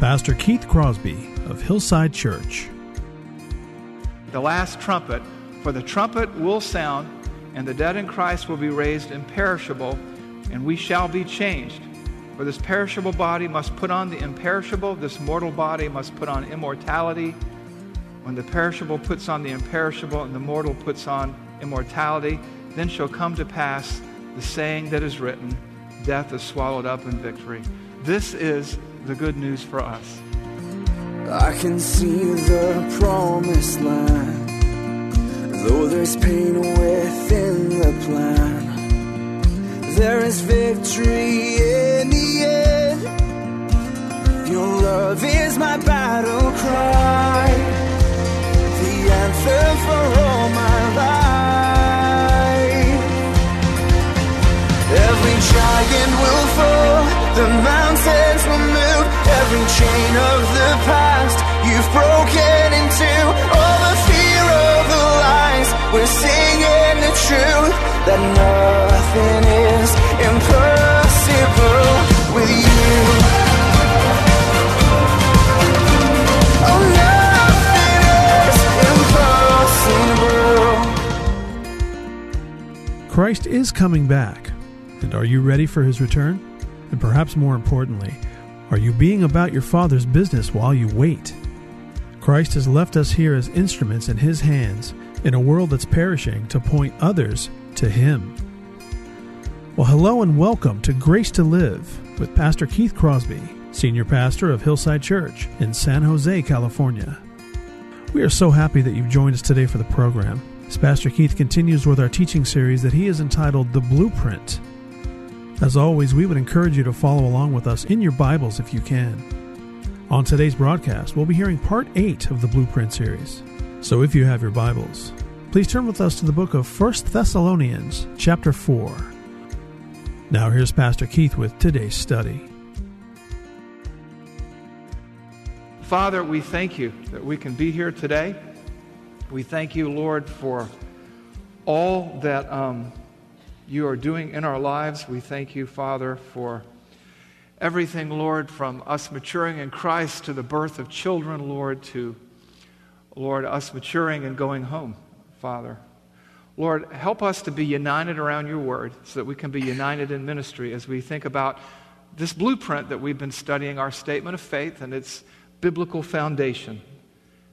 Pastor Keith Crosby of Hillside Church. The last trumpet, for the trumpet will sound, and the dead in Christ will be raised imperishable, and we shall be changed. For this perishable body must put on the imperishable, this mortal body must put on immortality. When the perishable puts on the imperishable, and the mortal puts on immortality, then shall come to pass the saying that is written Death is swallowed up in victory. This is the good news for us. I can see the promised land, though there's pain within the plan. There is victory in the end. Your love is my battle cry, the answer for all my life. Every giant will fall, the mountains will move, every chain of the past you've broken into. All the fear of the lies, we're singing the truth that nothing is impossible with you. Oh. Christ is coming back. And are you ready for his return? And perhaps more importantly, are you being about your Father's business while you wait? Christ has left us here as instruments in his hands in a world that's perishing to point others to him. Well, hello and welcome to Grace to Live with Pastor Keith Crosby, Senior Pastor of Hillside Church in San Jose, California. We are so happy that you've joined us today for the program as Pastor Keith continues with our teaching series that he has entitled The Blueprint. As always, we would encourage you to follow along with us in your Bibles if you can. On today's broadcast, we'll be hearing part 8 of the Blueprint series. So if you have your Bibles, please turn with us to the book of 1 Thessalonians, chapter 4. Now here's Pastor Keith with today's study. Father, we thank you that we can be here today. We thank you, Lord, for all that um, you are doing in our lives. We thank you, Father, for everything, Lord, from us maturing in Christ to the birth of children, Lord, to, Lord, us maturing and going home, Father. Lord, help us to be united around your word so that we can be united in ministry as we think about this blueprint that we've been studying, our statement of faith and its biblical foundation.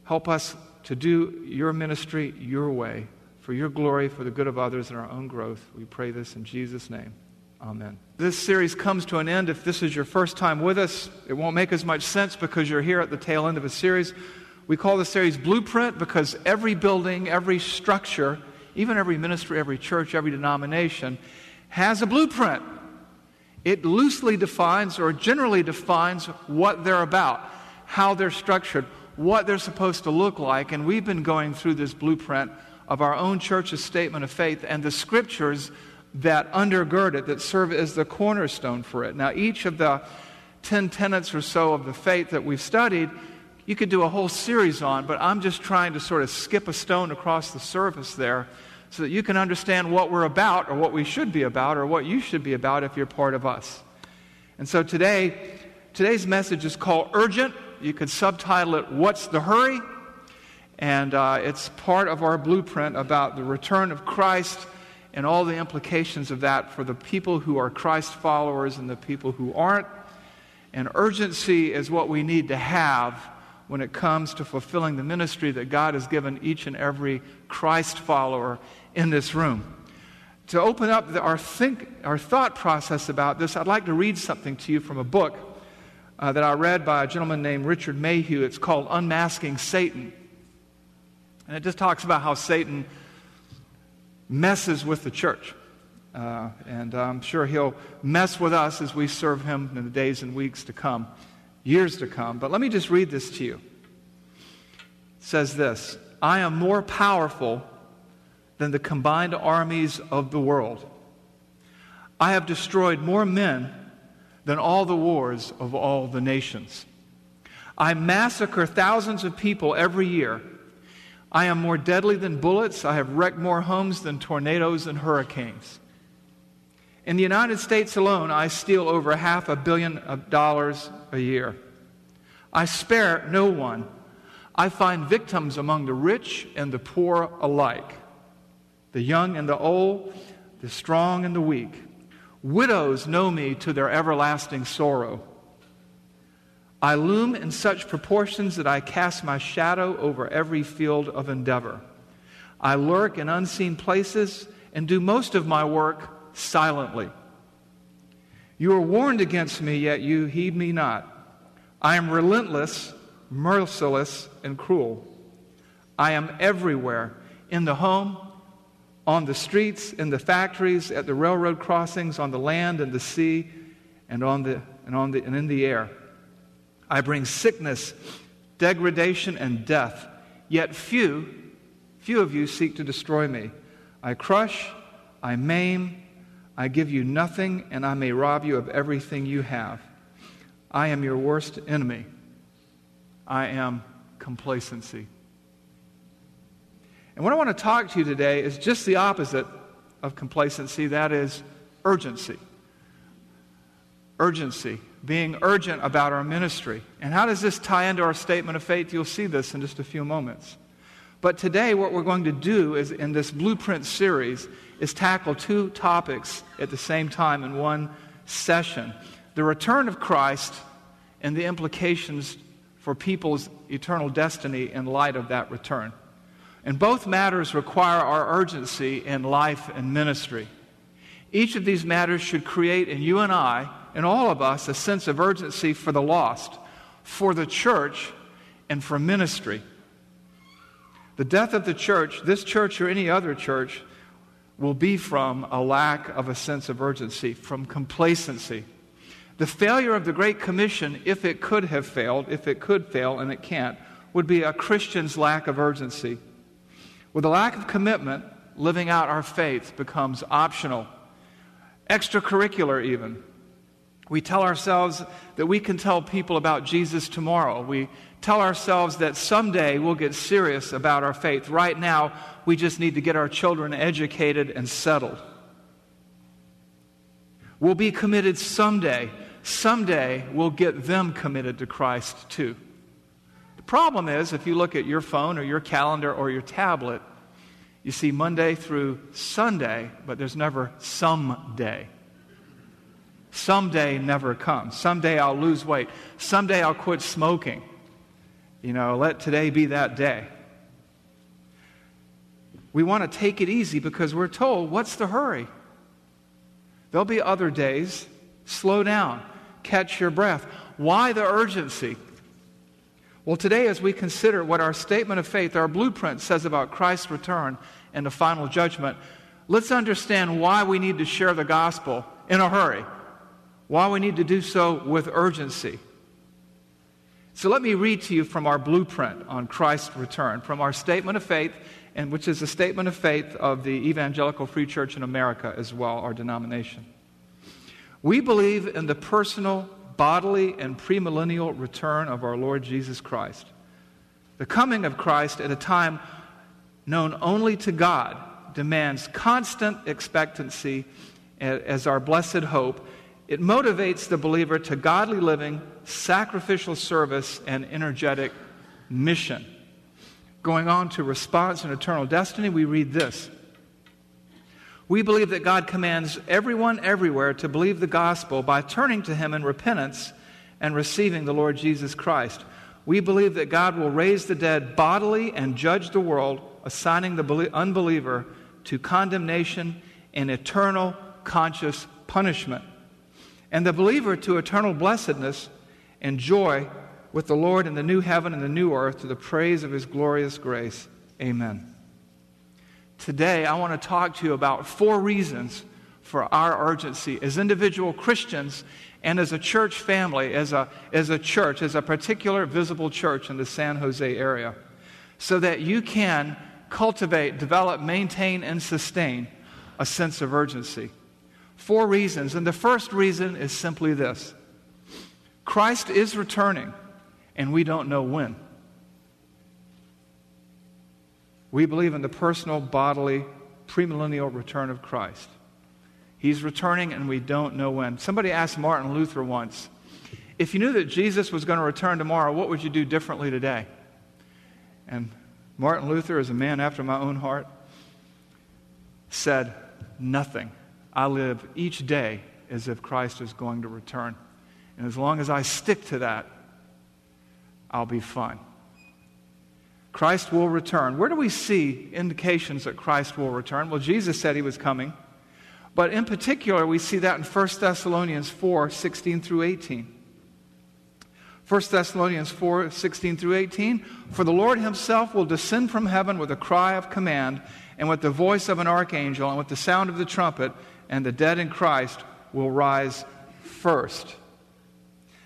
Help us to do your ministry your way, for your glory, for the good of others, and our own growth. We pray this in Jesus' name. Amen. This series comes to an end. If this is your first time with us, it won't make as much sense because you're here at the tail end of a series. We call the series Blueprint because every building, every structure, even every ministry, every church, every denomination has a blueprint. It loosely defines or generally defines what they're about, how they're structured, what they're supposed to look like. And we've been going through this blueprint of our own church's statement of faith and the scriptures that undergird it, that serve as the cornerstone for it. Now, each of the 10 tenets or so of the faith that we've studied, you could do a whole series on, but I'm just trying to sort of skip a stone across the surface there so that you can understand what we're about or what we should be about or what you should be about if you're part of us. And so today, today's message is called Urgent. You could subtitle it, What's the Hurry? And uh, it's part of our blueprint about the return of Christ and all the implications of that for the people who are Christ followers and the people who aren't. And urgency is what we need to have when it comes to fulfilling the ministry that God has given each and every Christ follower in this room. To open up the, our, think, our thought process about this, I'd like to read something to you from a book uh, that I read by a gentleman named Richard Mayhue. It's called Unmasking Satan. And it just talks about how Satan messes with the church. Uh, and I'm sure he'll mess with us as we serve him in the days and weeks to come, years to come. But let me just read this to you. It says this I am more powerful than the combined armies of the world. I have destroyed more men than all the wars of all the nations. I massacre thousands of people every year. I am more deadly than bullets. I have wrecked more homes than tornadoes and hurricanes. In the United States alone, I steal over half a billion dollars a year. I spare no one. I find victims among the rich and the poor alike, the young and the old, the strong and the weak. Widows know me to their everlasting sorrow. I loom in such proportions that I cast my shadow over every field of endeavor. I lurk in unseen places and do most of my work silently. You are warned against me, yet you heed me not. I am relentless, merciless, and cruel. I am everywhere in the home, on the streets, in the factories, at the railroad crossings, on the land and the sea, and, on the, and, on the, and in the air. I bring sickness, degradation, and death, yet few, few of you seek to destroy me. I crush, I maim, I give you nothing, and I may rob you of everything you have. I am your worst enemy. I am complacency. And what I want to talk to you today is just the opposite of complacency that is, urgency. Urgency, being urgent about our ministry. And how does this tie into our statement of faith? You'll see this in just a few moments. But today, what we're going to do is in this blueprint series is tackle two topics at the same time in one session the return of Christ and the implications for people's eternal destiny in light of that return. And both matters require our urgency in life and ministry. Each of these matters should create in you and I, and all of us, a sense of urgency for the lost, for the church, and for ministry. The death of the church, this church or any other church, will be from a lack of a sense of urgency, from complacency. The failure of the Great Commission, if it could have failed, if it could fail, and it can't, would be a Christian's lack of urgency. With a lack of commitment, living out our faith becomes optional, extracurricular even. We tell ourselves that we can tell people about Jesus tomorrow. We tell ourselves that someday we'll get serious about our faith. Right now, we just need to get our children educated and settled. We'll be committed someday. Someday, we'll get them committed to Christ too. The problem is, if you look at your phone or your calendar or your tablet, you see Monday through Sunday, but there's never some day. Someday never comes. Someday I'll lose weight. Someday I'll quit smoking. You know, let today be that day. We want to take it easy because we're told, what's the hurry? There'll be other days. Slow down. Catch your breath. Why the urgency? Well, today, as we consider what our statement of faith, our blueprint says about Christ's return and the final judgment, let's understand why we need to share the gospel in a hurry why we need to do so with urgency. So let me read to you from our blueprint on Christ's return, from our statement of faith, and which is a statement of faith of the Evangelical Free Church in America as well, our denomination. We believe in the personal, bodily, and premillennial return of our Lord Jesus Christ. The coming of Christ at a time known only to God demands constant expectancy as our blessed hope it motivates the believer to godly living, sacrificial service, and energetic mission. Going on to response and eternal destiny, we read this. We believe that God commands everyone everywhere to believe the gospel by turning to Him in repentance and receiving the Lord Jesus Christ. We believe that God will raise the dead bodily and judge the world, assigning the unbeliever to condemnation and eternal conscious punishment and the believer to eternal blessedness and joy with the Lord in the new heaven and the new earth to the praise of his glorious grace. Amen. Today, I want to talk to you about four reasons for our urgency as individual Christians and as a church family, as a, as a church, as a particular visible church in the San Jose area, so that you can cultivate, develop, maintain, and sustain a sense of urgency. Four reasons. And the first reason is simply this Christ is returning, and we don't know when. We believe in the personal, bodily, premillennial return of Christ. He's returning, and we don't know when. Somebody asked Martin Luther once if you knew that Jesus was going to return tomorrow, what would you do differently today? And Martin Luther, as a man after my own heart, said, Nothing. I live each day as if Christ is going to return. And as long as I stick to that, I'll be fine. Christ will return. Where do we see indications that Christ will return? Well, Jesus said he was coming. But in particular, we see that in 1 Thessalonians 4 16 through 18. 1 Thessalonians 4 16 through 18. For the Lord himself will descend from heaven with a cry of command, and with the voice of an archangel, and with the sound of the trumpet, and the dead in Christ will rise first.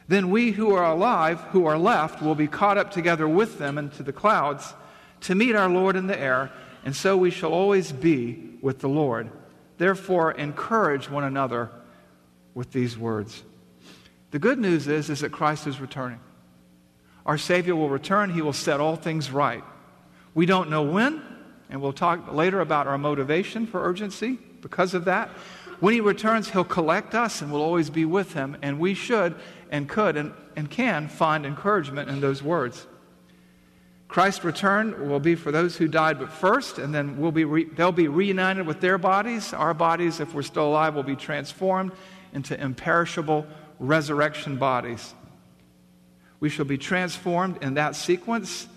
Then we who are alive, who are left, will be caught up together with them into the clouds to meet our Lord in the air, and so we shall always be with the Lord. Therefore, encourage one another with these words. The good news is, is that Christ is returning. Our Savior will return. He will set all things right. We don't know when, and we'll talk later about our motivation for urgency because of that. When He returns, He'll collect us and we'll always be with Him, and we should and could and, and can find encouragement in those words. Christ's return will be for those who died but first, and then we'll be re, they'll be reunited with their bodies. Our bodies, if we're still alive, will be transformed into imperishable resurrection bodies. We shall be transformed in that sequence,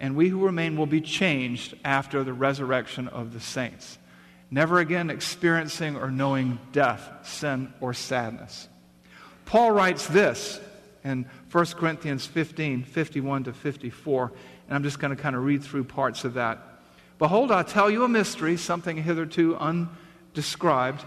and we who remain will be changed after the resurrection of the saints, never again experiencing or knowing death, sin, or sadness. Paul writes this in 1 Corinthians 15 51 to 54, and I'm just going to kind of read through parts of that. Behold, I tell you a mystery, something hitherto undescribed.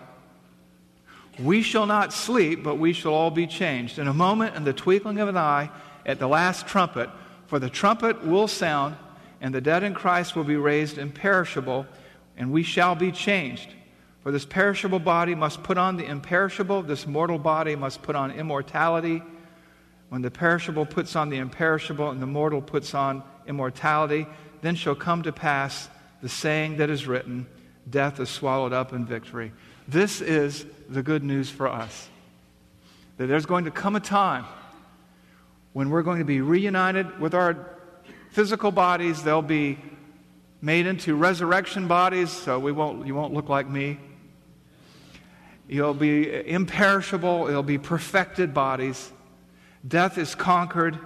We shall not sleep, but we shall all be changed. In a moment, in the twinkling of an eye, at the last trumpet, for the trumpet will sound, and the dead in Christ will be raised imperishable, and we shall be changed. For this perishable body must put on the imperishable, this mortal body must put on immortality. When the perishable puts on the imperishable and the mortal puts on immortality, then shall come to pass the saying that is written Death is swallowed up in victory. This is the good news for us. That there's going to come a time when we're going to be reunited with our physical bodies. They'll be made into resurrection bodies, so we won't, you won't look like me. You'll be imperishable, it'll be perfected bodies. Death is conquered.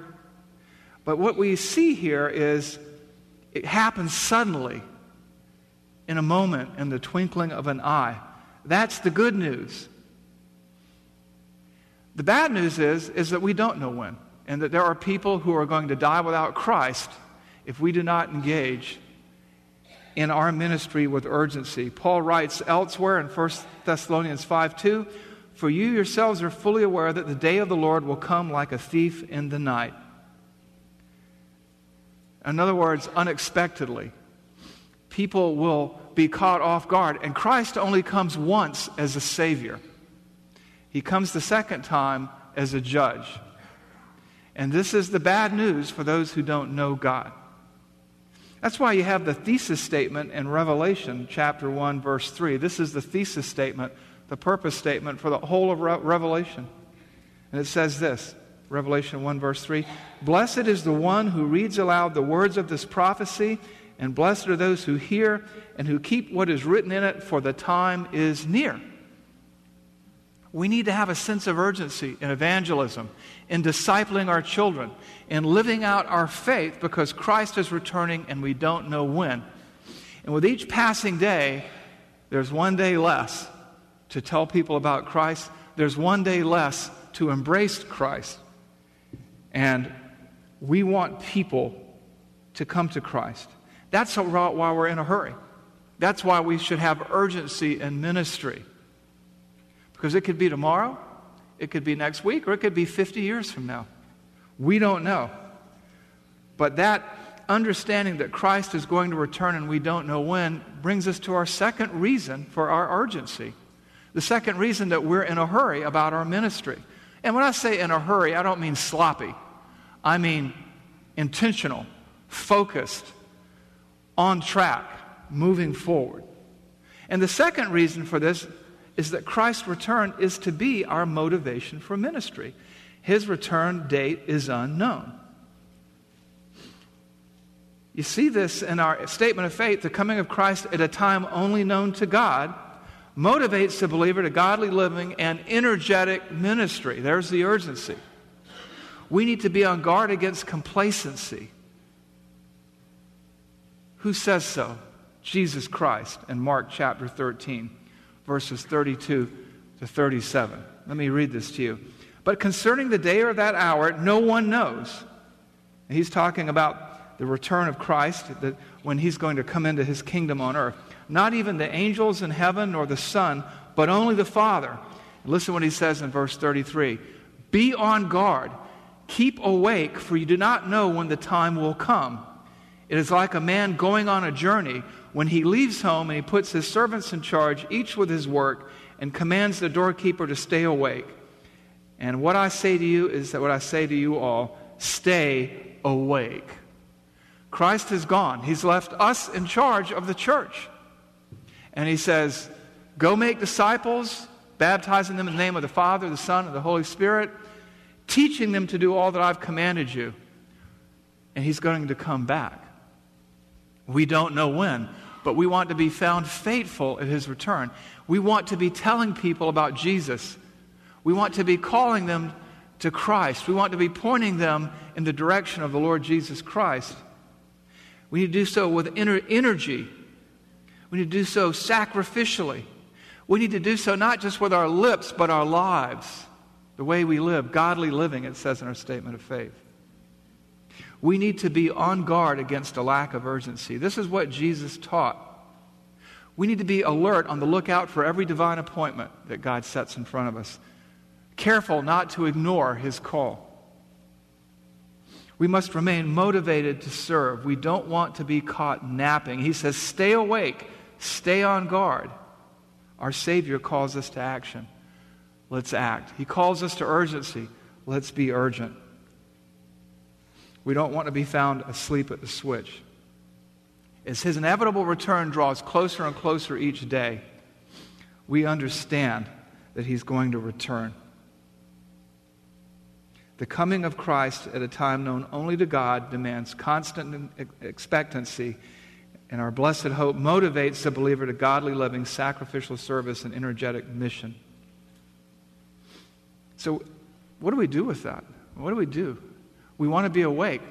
But what we see here is it happens suddenly, in a moment, in the twinkling of an eye. That's the good news. The bad news is, is that we don't know when, and that there are people who are going to die without Christ if we do not engage in our ministry with urgency. Paul writes elsewhere in 1 Thessalonians 5 2 For you yourselves are fully aware that the day of the Lord will come like a thief in the night. In other words, unexpectedly. People will be caught off guard. And Christ only comes once as a Savior, He comes the second time as a judge. And this is the bad news for those who don't know God. That's why you have the thesis statement in Revelation chapter 1, verse 3. This is the thesis statement, the purpose statement for the whole of Re- Revelation. And it says this Revelation 1, verse 3 Blessed is the one who reads aloud the words of this prophecy, and blessed are those who hear and who keep what is written in it, for the time is near. We need to have a sense of urgency in evangelism, in discipling our children, in living out our faith because Christ is returning and we don't know when. And with each passing day, there's one day less to tell people about Christ, there's one day less to embrace Christ. And we want people to come to Christ. That's why we're in a hurry. That's why we should have urgency in ministry. Because it could be tomorrow, it could be next week, or it could be 50 years from now. We don't know. But that understanding that Christ is going to return and we don't know when brings us to our second reason for our urgency. The second reason that we're in a hurry about our ministry. And when I say in a hurry, I don't mean sloppy, I mean intentional, focused, on track, moving forward. And the second reason for this is that Christ's return is to be our motivation for ministry. His return date is unknown. You see this in our statement of faith the coming of Christ at a time only known to God motivates the believer to godly living and energetic ministry. There's the urgency. We need to be on guard against complacency. Who says so? Jesus Christ in Mark chapter 13, verses 32 to 37. Let me read this to you. But concerning the day or that hour, no one knows. He's talking about the return of Christ, that when he's going to come into his kingdom on earth. Not even the angels in heaven nor the Son, but only the Father. Listen what he says in verse 33 Be on guard, keep awake, for you do not know when the time will come. It is like a man going on a journey when he leaves home and he puts his servants in charge, each with his work, and commands the doorkeeper to stay awake. And what I say to you is that what I say to you all stay awake. Christ is gone. He's left us in charge of the church. And he says, Go make disciples, baptizing them in the name of the Father, the Son, and the Holy Spirit, teaching them to do all that I've commanded you. And he's going to come back. We don't know when, but we want to be found faithful at his return. We want to be telling people about Jesus. We want to be calling them to Christ. We want to be pointing them in the direction of the Lord Jesus Christ. We need to do so with inner energy we need to do so sacrificially. We need to do so not just with our lips, but our lives, the way we live, godly living, it says in our statement of faith. We need to be on guard against a lack of urgency. This is what Jesus taught. We need to be alert on the lookout for every divine appointment that God sets in front of us, careful not to ignore his call. We must remain motivated to serve. We don't want to be caught napping. He says, Stay awake Stay on guard. Our Savior calls us to action. Let's act. He calls us to urgency. Let's be urgent. We don't want to be found asleep at the switch. As His inevitable return draws closer and closer each day, we understand that He's going to return. The coming of Christ at a time known only to God demands constant expectancy and our blessed hope motivates the believer to godly living, sacrificial service, and energetic mission. So, what do we do with that? What do we do? We want to be awake.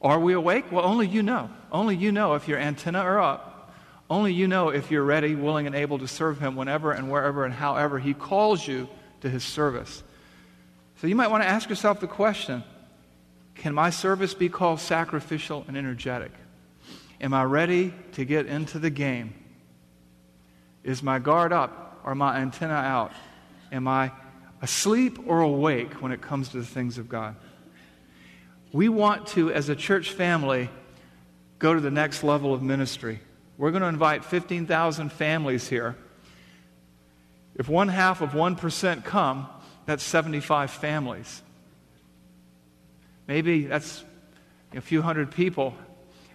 Are we awake? Well, only you know. Only you know if your antenna are up. Only you know if you're ready, willing, and able to serve Him whenever and wherever and however He calls you to His service. So you might want to ask yourself the question Can my service be called sacrificial and energetic? Am I ready to get into the game? Is my guard up or my antenna out? Am I asleep or awake when it comes to the things of God? We want to, as a church family, go to the next level of ministry. We're going to invite 15,000 families here. If one half of 1% come, that's 75 families. Maybe that's a few hundred people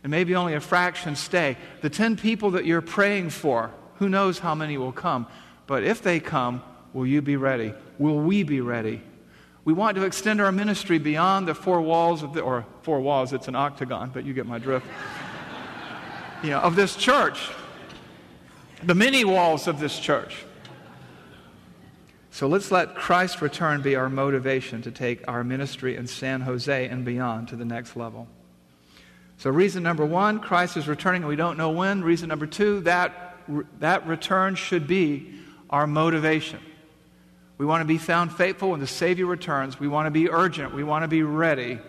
and maybe only a fraction stay. The 10 people that you're praying for, who knows how many will come? But if they come, will you be ready? Will we be ready? We want to extend our ministry beyond the four walls of the, or four walls, it's an octagon, but you get my drift. you know, of this church. The many walls of this church. So let's let Christ's return be our motivation to take our ministry in San Jose and beyond to the next level. So, reason number one, Christ is returning and we don't know when. Reason number two, that, that return should be our motivation. We want to be found faithful when the Savior returns. We want to be urgent. We want to be ready.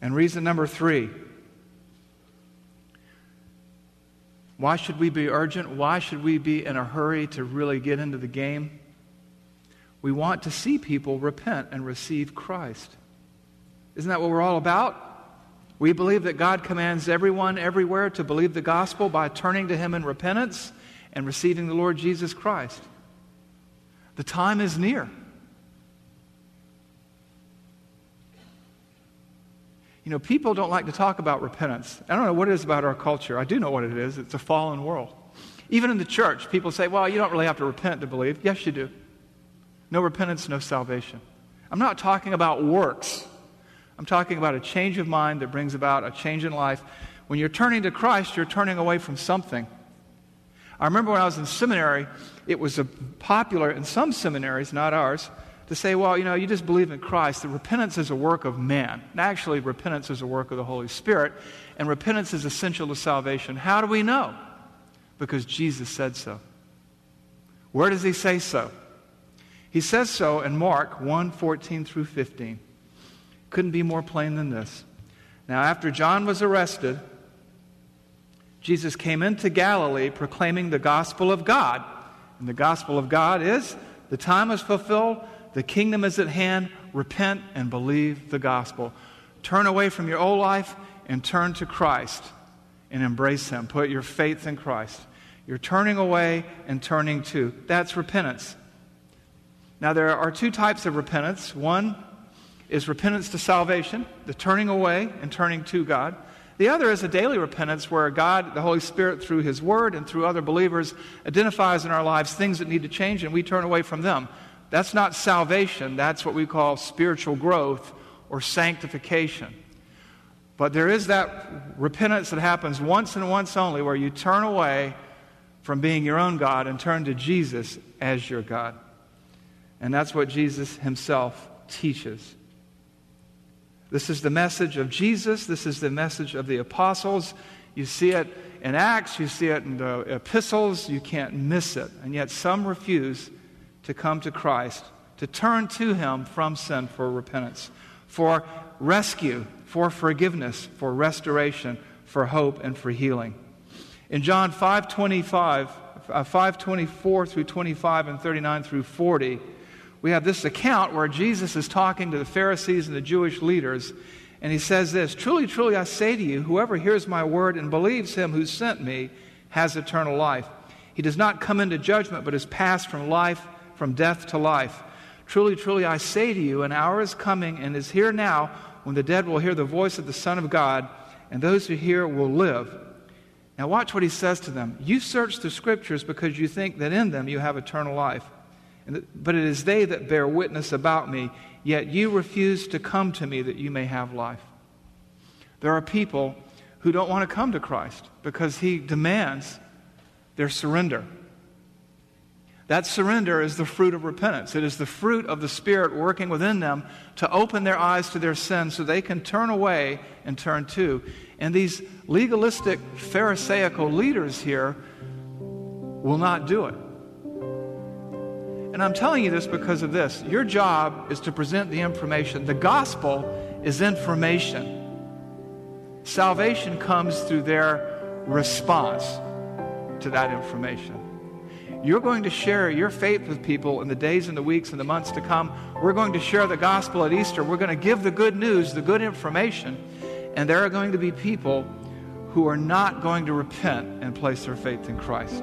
And reason number three, Why should we be urgent? Why should we be in a hurry to really get into the game? We want to see people repent and receive Christ. Isn't that what we're all about? We believe that God commands everyone everywhere to believe the gospel by turning to Him in repentance and receiving the Lord Jesus Christ. The time is near. You know, people don't like to talk about repentance. I don't know what it is about our culture. I do know what it is. It's a fallen world. Even in the church, people say, well, you don't really have to repent to believe. Yes, you do. No repentance, no salvation. I'm not talking about works. I'm talking about a change of mind that brings about a change in life. When you're turning to Christ, you're turning away from something. I remember when I was in seminary, it was popular in some seminaries, not ours, to say, well, you know, you just believe in Christ. The repentance is a work of man. And actually, repentance is a work of the Holy Spirit, and repentance is essential to salvation. How do we know? Because Jesus said so. Where does he say so? He says so in Mark 1 14 through 15. Couldn't be more plain than this. Now, after John was arrested, Jesus came into Galilee proclaiming the gospel of God. And the gospel of God is the time is fulfilled the kingdom is at hand. Repent and believe the gospel. Turn away from your old life and turn to Christ and embrace Him. Put your faith in Christ. You're turning away and turning to. That's repentance. Now, there are two types of repentance. One is repentance to salvation, the turning away and turning to God. The other is a daily repentance where God, the Holy Spirit, through His Word and through other believers, identifies in our lives things that need to change and we turn away from them. That's not salvation, that's what we call spiritual growth or sanctification. But there is that repentance that happens once and once only where you turn away from being your own God and turn to Jesus as your God. And that's what Jesus himself teaches. This is the message of Jesus. This is the message of the apostles. You see it in Acts, you see it in the epistles. You can't miss it. And yet some refuse to come to Christ, to turn to Him from sin for repentance, for rescue, for forgiveness, for restoration, for hope, and for healing. In John 5 25, uh, 524 through 25 and 39 through 40, we have this account where Jesus is talking to the Pharisees and the Jewish leaders, and he says this Truly, truly, I say to you, whoever hears my word and believes him who sent me has eternal life. He does not come into judgment, but is passed from life from death to life. Truly, truly, I say to you, an hour is coming and is here now when the dead will hear the voice of the Son of God, and those who hear will live. Now, watch what he says to them. You search the scriptures because you think that in them you have eternal life. But it is they that bear witness about me, yet you refuse to come to me that you may have life. There are people who don't want to come to Christ because he demands their surrender. That surrender is the fruit of repentance. It is the fruit of the Spirit working within them to open their eyes to their sin so they can turn away and turn to. And these legalistic, Pharisaical leaders here will not do it. And I'm telling you this because of this. Your job is to present the information. The gospel is information. Salvation comes through their response to that information. You're going to share your faith with people in the days and the weeks and the months to come. We're going to share the gospel at Easter. We're going to give the good news, the good information. And there are going to be people who are not going to repent and place their faith in Christ.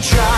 Three